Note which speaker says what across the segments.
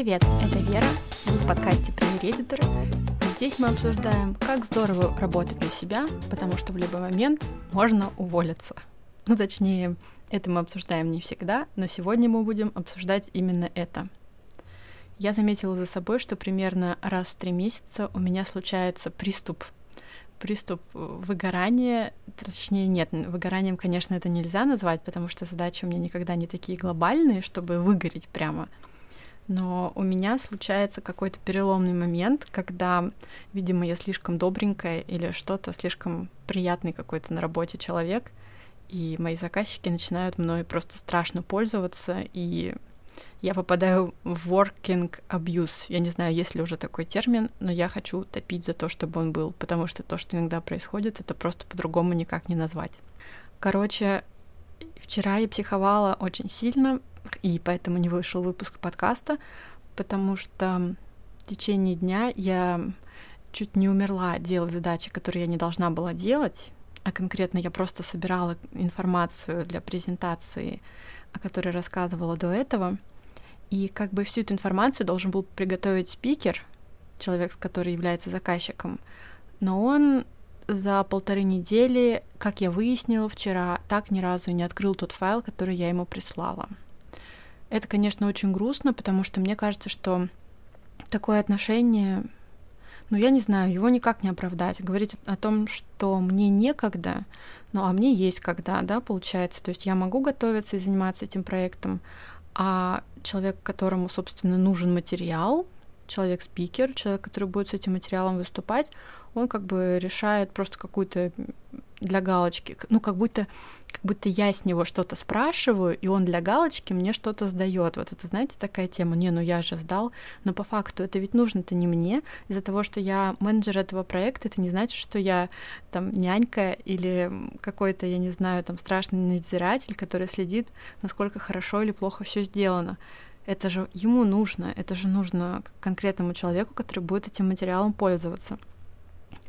Speaker 1: Привет, это Вера, вы в подкасте «Привередиторы». Здесь мы обсуждаем, как здорово работать на себя, потому что в любой момент можно уволиться. Ну, точнее, это мы обсуждаем не всегда, но сегодня мы будем обсуждать именно это. Я заметила за собой, что примерно раз в три месяца у меня случается приступ приступ выгорания, точнее нет, выгоранием, конечно, это нельзя назвать, потому что задачи у меня никогда не такие глобальные, чтобы выгореть прямо но у меня случается какой-то переломный момент, когда, видимо, я слишком добренькая или что-то слишком приятный какой-то на работе человек, и мои заказчики начинают мной просто страшно пользоваться, и я попадаю в working abuse. Я не знаю, есть ли уже такой термин, но я хочу топить за то, чтобы он был, потому что то, что иногда происходит, это просто по-другому никак не назвать. Короче, вчера я психовала очень сильно, и поэтому не вышел выпуск подкаста, потому что в течение дня я чуть не умерла делать задачи, которые я не должна была делать, а конкретно я просто собирала информацию для презентации, о которой рассказывала до этого. И как бы всю эту информацию должен был приготовить спикер, человек, который является заказчиком, но он за полторы недели, как я выяснила вчера, так ни разу не открыл тот файл, который я ему прислала. Это, конечно, очень грустно, потому что мне кажется, что такое отношение, ну, я не знаю, его никак не оправдать. Говорить о том, что мне некогда, ну, а мне есть когда, да, получается. То есть я могу готовиться и заниматься этим проектом, а человек, которому, собственно, нужен материал, человек-спикер, человек, который будет с этим материалом выступать, он как бы решает просто какую-то для галочки, ну как будто, как будто я с него что-то спрашиваю, и он для галочки мне что-то сдает. Вот это, знаете, такая тема, не, ну я же сдал, но по факту это ведь нужно-то не мне, из-за того, что я менеджер этого проекта, это не значит, что я там нянька или какой-то, я не знаю, там страшный надзиратель, который следит, насколько хорошо или плохо все сделано. Это же ему нужно, это же нужно конкретному человеку, который будет этим материалом пользоваться.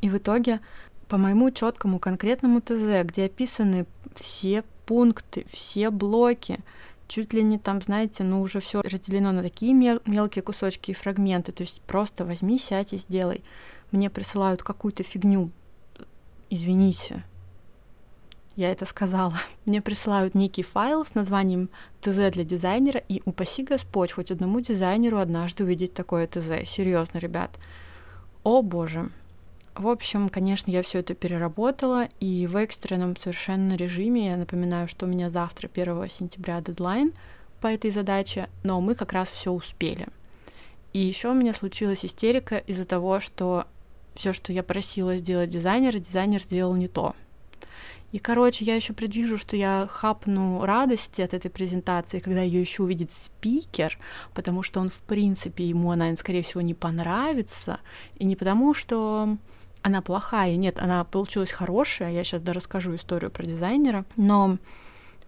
Speaker 1: И в итоге по моему четкому конкретному ТЗ, где описаны все пункты, все блоки, чуть ли не там, знаете, ну уже все разделено на такие мел- мелкие кусочки и фрагменты, то есть просто возьми, сядь и сделай. Мне присылают какую-то фигню, извините, я это сказала. Мне присылают некий файл с названием ТЗ для дизайнера, и упаси Господь, хоть одному дизайнеру однажды увидеть такое ТЗ. Серьезно, ребят. О боже. В общем, конечно, я все это переработала, и в экстренном совершенно режиме, я напоминаю, что у меня завтра, 1 сентября, дедлайн по этой задаче, но мы как раз все успели. И еще у меня случилась истерика из-за того, что все, что я просила сделать дизайнер, дизайнер сделал не то. И, короче, я еще предвижу, что я хапну радости от этой презентации, когда ее еще увидит спикер, потому что он, в принципе, ему она, скорее всего, не понравится, и не потому, что она плохая, нет, она получилась хорошая, я сейчас расскажу историю про дизайнера, но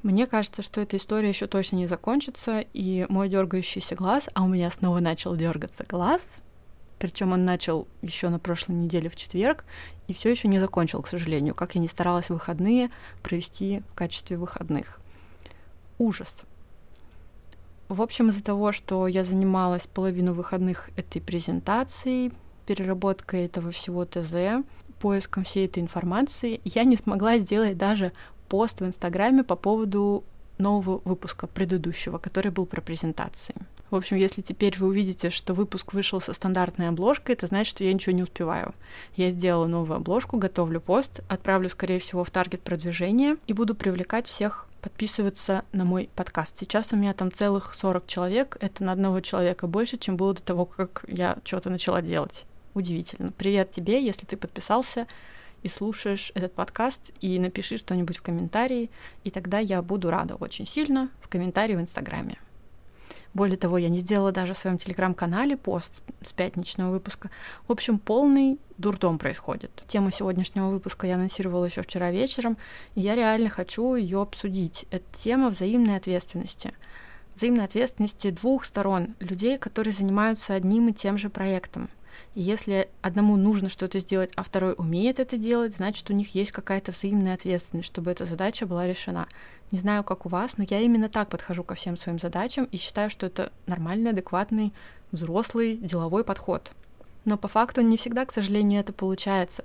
Speaker 1: мне кажется, что эта история еще точно не закончится, и мой дергающийся глаз, а у меня снова начал дергаться глаз, причем он начал еще на прошлой неделе в четверг, и все еще не закончил, к сожалению, как я не старалась выходные провести в качестве выходных. Ужас. В общем, из-за того, что я занималась половину выходных этой презентацией, переработкой этого всего ТЗ, поиском всей этой информации, я не смогла сделать даже пост в Инстаграме по поводу нового выпуска предыдущего, который был про презентации. В общем, если теперь вы увидите, что выпуск вышел со стандартной обложкой, это значит, что я ничего не успеваю. Я сделала новую обложку, готовлю пост, отправлю, скорее всего, в таргет продвижения и буду привлекать всех подписываться на мой подкаст. Сейчас у меня там целых 40 человек, это на одного человека больше, чем было до того, как я что-то начала делать удивительно. Привет тебе, если ты подписался и слушаешь этот подкаст, и напиши что-нибудь в комментарии, и тогда я буду рада очень сильно в комментарии в Инстаграме. Более того, я не сделала даже в своем телеграм-канале пост с пятничного выпуска. В общем, полный дурдом происходит. Тему сегодняшнего выпуска я анонсировала еще вчера вечером, и я реально хочу ее обсудить. Это тема взаимной ответственности. Взаимной ответственности двух сторон, людей, которые занимаются одним и тем же проектом – если одному нужно что-то сделать, а второй умеет это делать, значит, у них есть какая-то взаимная ответственность, чтобы эта задача была решена. Не знаю, как у вас, но я именно так подхожу ко всем своим задачам и считаю, что это нормальный, адекватный, взрослый, деловой подход. Но по факту не всегда, к сожалению, это получается.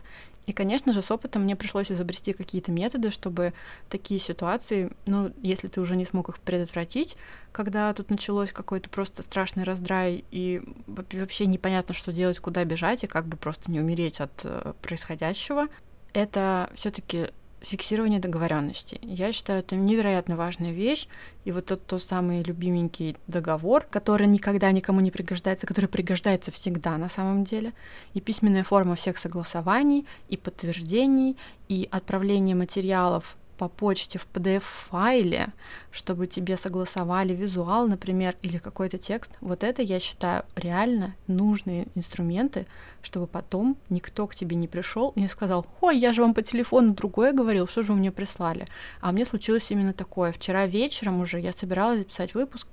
Speaker 1: И, конечно же, с опытом мне пришлось изобрести какие-то методы, чтобы такие ситуации, ну, если ты уже не смог их предотвратить, когда тут началось какой-то просто страшный раздрай, и вообще непонятно, что делать, куда бежать, и как бы просто не умереть от э, происходящего, это все-таки фиксирование договоренностей. Я считаю, это невероятно важная вещь. И вот тот, тот самый любименький договор, который никогда никому не пригождается, который пригождается всегда на самом деле. И письменная форма всех согласований, и подтверждений, и отправление материалов по почте в PDF-файле, чтобы тебе согласовали визуал, например, или какой-то текст, вот это, я считаю, реально нужные инструменты, чтобы потом никто к тебе не пришел и не сказал, ой, я же вам по телефону другое говорил, что же вы мне прислали? А мне случилось именно такое. Вчера вечером уже я собиралась записать выпуск,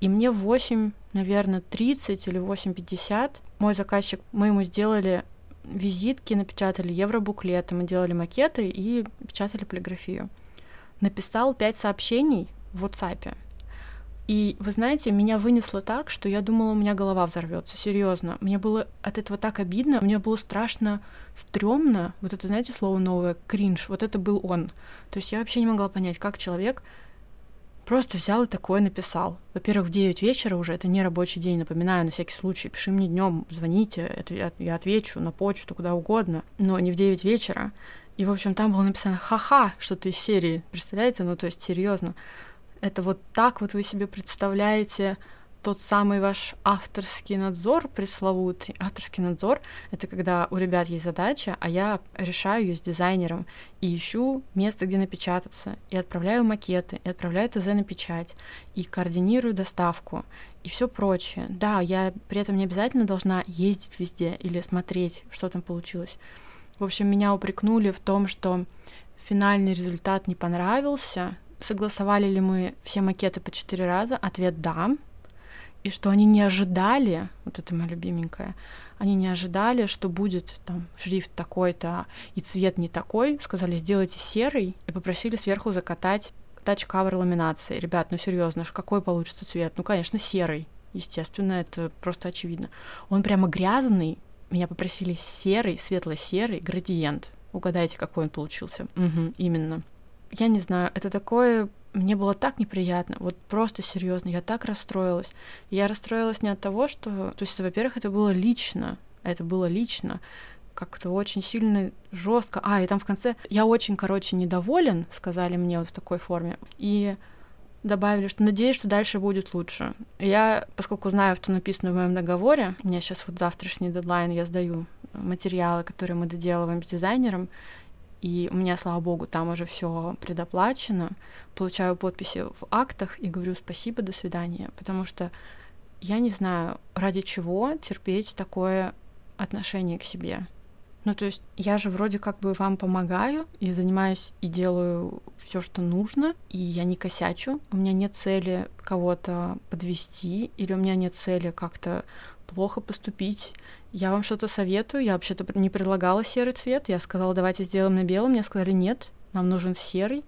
Speaker 1: и мне в 8, наверное, 30 или 8.50 мой заказчик, мы ему сделали визитки напечатали, евробуклеты, мы делали макеты и печатали полиграфию. Написал пять сообщений в WhatsApp. И вы знаете, меня вынесло так, что я думала, у меня голова взорвется. Серьезно. Мне было от этого так обидно, мне было страшно, стрёмно. Вот это, знаете, слово новое, кринж. Вот это был он. То есть я вообще не могла понять, как человек Просто взял и такое написал. Во-первых, в 9 вечера уже, это не рабочий день, напоминаю, на всякий случай, пиши мне днем, звоните, я отвечу на почту, куда угодно, но не в 9 вечера. И, в общем, там было написано «ха-ха», что-то из серии, представляете? Ну, то есть, серьезно. Это вот так вот вы себе представляете тот самый ваш авторский надзор пресловутый. Авторский надзор — это когда у ребят есть задача, а я решаю ее с дизайнером и ищу место, где напечататься, и отправляю макеты, и отправляю ТЗ на печать, и координирую доставку, и все прочее. Да, я при этом не обязательно должна ездить везде или смотреть, что там получилось. В общем, меня упрекнули в том, что финальный результат не понравился. Согласовали ли мы все макеты по четыре раза? Ответ — да и что они не ожидали, вот это моя любименькая, они не ожидали, что будет там шрифт такой-то и цвет не такой, сказали, сделайте серый, и попросили сверху закатать тач-кавер ламинации. Ребят, ну серьезно, какой получится цвет? Ну, конечно, серый. Естественно, это просто очевидно. Он прямо грязный. Меня попросили серый, светло-серый градиент. Угадайте, какой он получился. Угу, именно. Я не знаю, это такое мне было так неприятно, вот просто серьезно, я так расстроилась. Я расстроилась не от того, что, то есть, во-первых, это было лично, это было лично, как-то очень сильно жестко. А, и там в конце я очень, короче, недоволен, сказали мне вот в такой форме. И добавили, что надеюсь, что дальше будет лучше. Я, поскольку знаю, что написано в моем договоре, у меня сейчас вот завтрашний дедлайн, я сдаю материалы, которые мы доделываем с дизайнером, и у меня, слава богу, там уже все предоплачено, получаю подписи в актах и говорю спасибо, до свидания, потому что я не знаю, ради чего терпеть такое отношение к себе. Ну, то есть я же вроде как бы вам помогаю и занимаюсь и делаю все, что нужно, и я не косячу. У меня нет цели кого-то подвести, или у меня нет цели как-то плохо поступить. Я вам что-то советую. Я вообще-то не предлагала серый цвет. Я сказала, давайте сделаем на белом. Мне сказали, нет, нам нужен серый.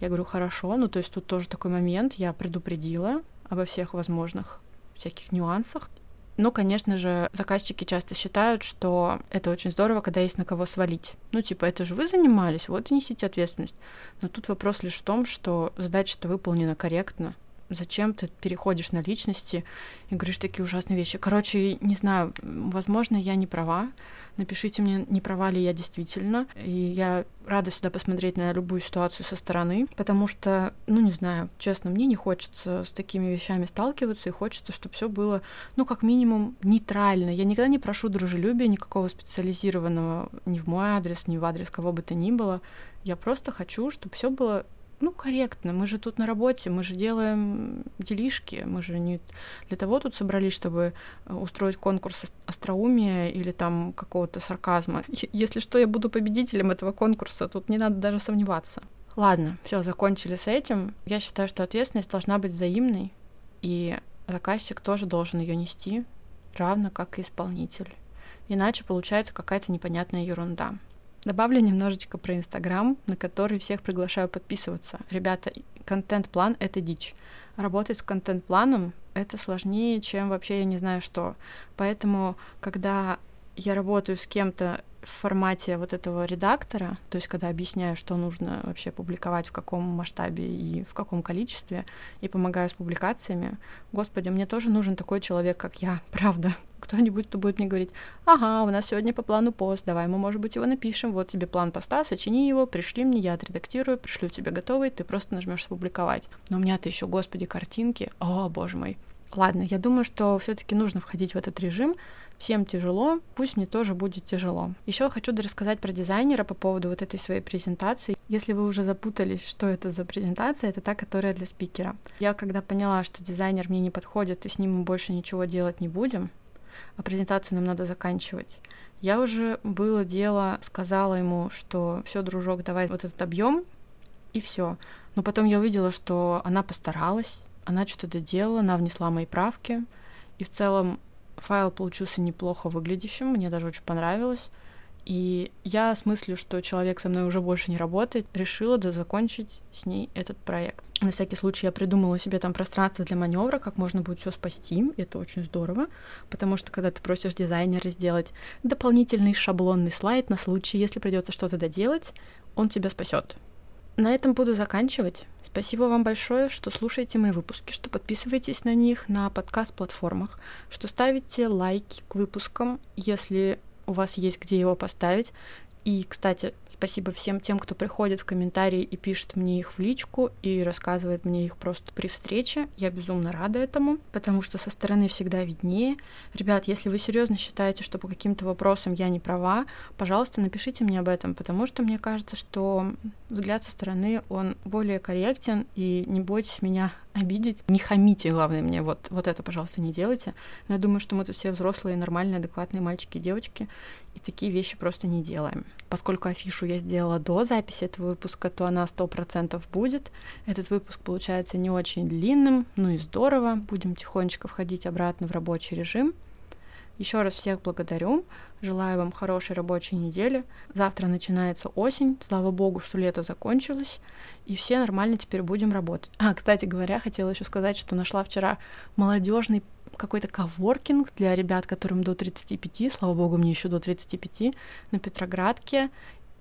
Speaker 1: Я говорю, хорошо. Ну, то есть тут тоже такой момент. Я предупредила обо всех возможных всяких нюансах. Но, конечно же, заказчики часто считают, что это очень здорово, когда есть на кого свалить. Ну, типа, это же вы занимались, вот и несите ответственность. Но тут вопрос лишь в том, что задача-то выполнена корректно. Зачем ты переходишь на личности и говоришь такие ужасные вещи? Короче, не знаю, возможно, я не права. Напишите мне, не права ли я действительно. И я рада всегда посмотреть на любую ситуацию со стороны, потому что, ну, не знаю, честно, мне не хочется с такими вещами сталкиваться, и хочется, чтобы все было, ну, как минимум, нейтрально. Я никогда не прошу дружелюбия никакого специализированного ни в мой адрес, ни в адрес кого бы то ни было. Я просто хочу, чтобы все было ну, корректно. Мы же тут на работе, мы же делаем делишки, мы же не для того тут собрались, чтобы э, устроить конкурс остроумия или там какого-то сарказма. Если что, я буду победителем этого конкурса, тут не надо даже сомневаться. Ладно, все, закончили с этим. Я считаю, что ответственность должна быть взаимной, и заказчик тоже должен ее нести, равно как и исполнитель. иначе получается какая-то непонятная ерунда. Добавлю немножечко про Инстаграм, на который всех приглашаю подписываться. Ребята, контент-план — это дичь. Работать с контент-планом — это сложнее, чем вообще я не знаю что. Поэтому, когда я работаю с кем-то в формате вот этого редактора, то есть когда объясняю, что нужно вообще публиковать, в каком масштабе и в каком количестве, и помогаю с публикациями, господи, мне тоже нужен такой человек, как я, правда. Кто-нибудь, кто будет мне говорить, ага, у нас сегодня по плану пост, давай мы, может быть, его напишем, вот тебе план поста, сочини его, пришли мне, я отредактирую, пришлю тебе готовый, ты просто нажмешь опубликовать. Но у меня-то еще, господи, картинки, о, боже мой. Ладно, я думаю, что все-таки нужно входить в этот режим, всем тяжело, пусть мне тоже будет тяжело. Еще хочу рассказать про дизайнера по поводу вот этой своей презентации. Если вы уже запутались, что это за презентация, это та, которая для спикера. Я когда поняла, что дизайнер мне не подходит, и с ним мы больше ничего делать не будем, а презентацию нам надо заканчивать. Я уже было дело, сказала ему, что все, дружок, давай вот этот объем, и все. Но потом я увидела, что она постаралась, она что-то доделала, она внесла мои правки, и в целом Файл получился неплохо выглядящим, мне даже очень понравилось. И я с мыслью, что человек со мной уже больше не работает, решила закончить с ней этот проект. На всякий случай я придумала себе там пространство для маневра, как можно будет все спасти. Это очень здорово, потому что когда ты просишь дизайнера сделать дополнительный шаблонный слайд на случай, если придется что-то доделать, он тебя спасет. На этом буду заканчивать. Спасибо вам большое, что слушаете мои выпуски, что подписываетесь на них на подкаст-платформах, что ставите лайки к выпускам, если у вас есть где его поставить, и, кстати, спасибо всем тем, кто приходит в комментарии и пишет мне их в личку и рассказывает мне их просто при встрече. Я безумно рада этому, потому что со стороны всегда виднее. Ребят, если вы серьезно считаете, что по каким-то вопросам я не права, пожалуйста, напишите мне об этом, потому что мне кажется, что взгляд со стороны, он более корректен, и не бойтесь меня обидеть. Не хамите, главное, мне вот, вот это, пожалуйста, не делайте. Но я думаю, что мы тут все взрослые, нормальные, адекватные мальчики и девочки, и такие вещи просто не делаем. Поскольку афишу я сделала до записи этого выпуска, то она сто процентов будет. Этот выпуск получается не очень длинным, ну и здорово. Будем тихонечко входить обратно в рабочий режим. Еще раз всех благодарю. Желаю вам хорошей рабочей недели. Завтра начинается осень. Слава богу, что лето закончилось. И все нормально теперь будем работать. А, кстати говоря, хотела еще сказать, что нашла вчера молодежный какой-то коворкинг для ребят, которым до 35, слава богу, мне еще до 35, на Петроградке.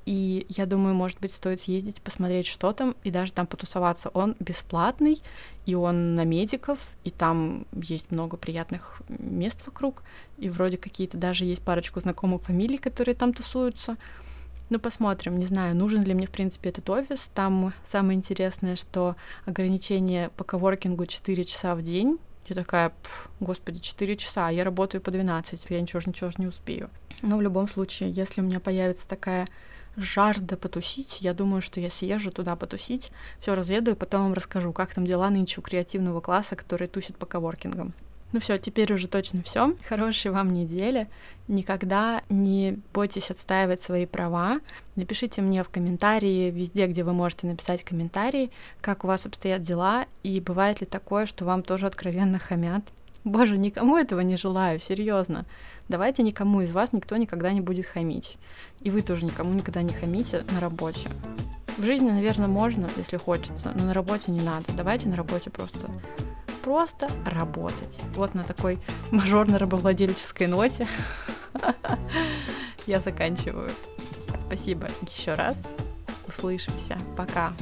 Speaker 1: И я думаю, может быть, стоит съездить, посмотреть, что там, и даже там потусоваться. Он бесплатный, и он на медиков, и там есть много приятных мест вокруг, и вроде какие-то даже есть парочку знакомых фамилий, которые там тусуются. Ну, посмотрим, не знаю, нужен ли мне, в принципе, этот офис. Там самое интересное, что ограничение по коворкингу 4 часа в день. Я такая, господи, 4 часа, а я работаю по 12, я ничего, ничего не успею. Но в любом случае, если у меня появится такая жажда потусить. Я думаю, что я съезжу туда потусить, все разведаю, потом вам расскажу, как там дела нынче у креативного класса, который тусит по коворкингам. Ну все, теперь уже точно все. Хорошей вам недели. Никогда не бойтесь отстаивать свои права. Напишите мне в комментарии, везде, где вы можете написать комментарий, как у вас обстоят дела, и бывает ли такое, что вам тоже откровенно хамят. Боже, никому этого не желаю, серьезно. Давайте никому из вас никто никогда не будет хамить. И вы тоже никому никогда не хамите на работе. В жизни, наверное, можно, если хочется, но на работе не надо. Давайте на работе просто просто работать. Вот на такой мажорно-рабовладельческой ноте я заканчиваю. Спасибо еще раз. Услышимся. Пока.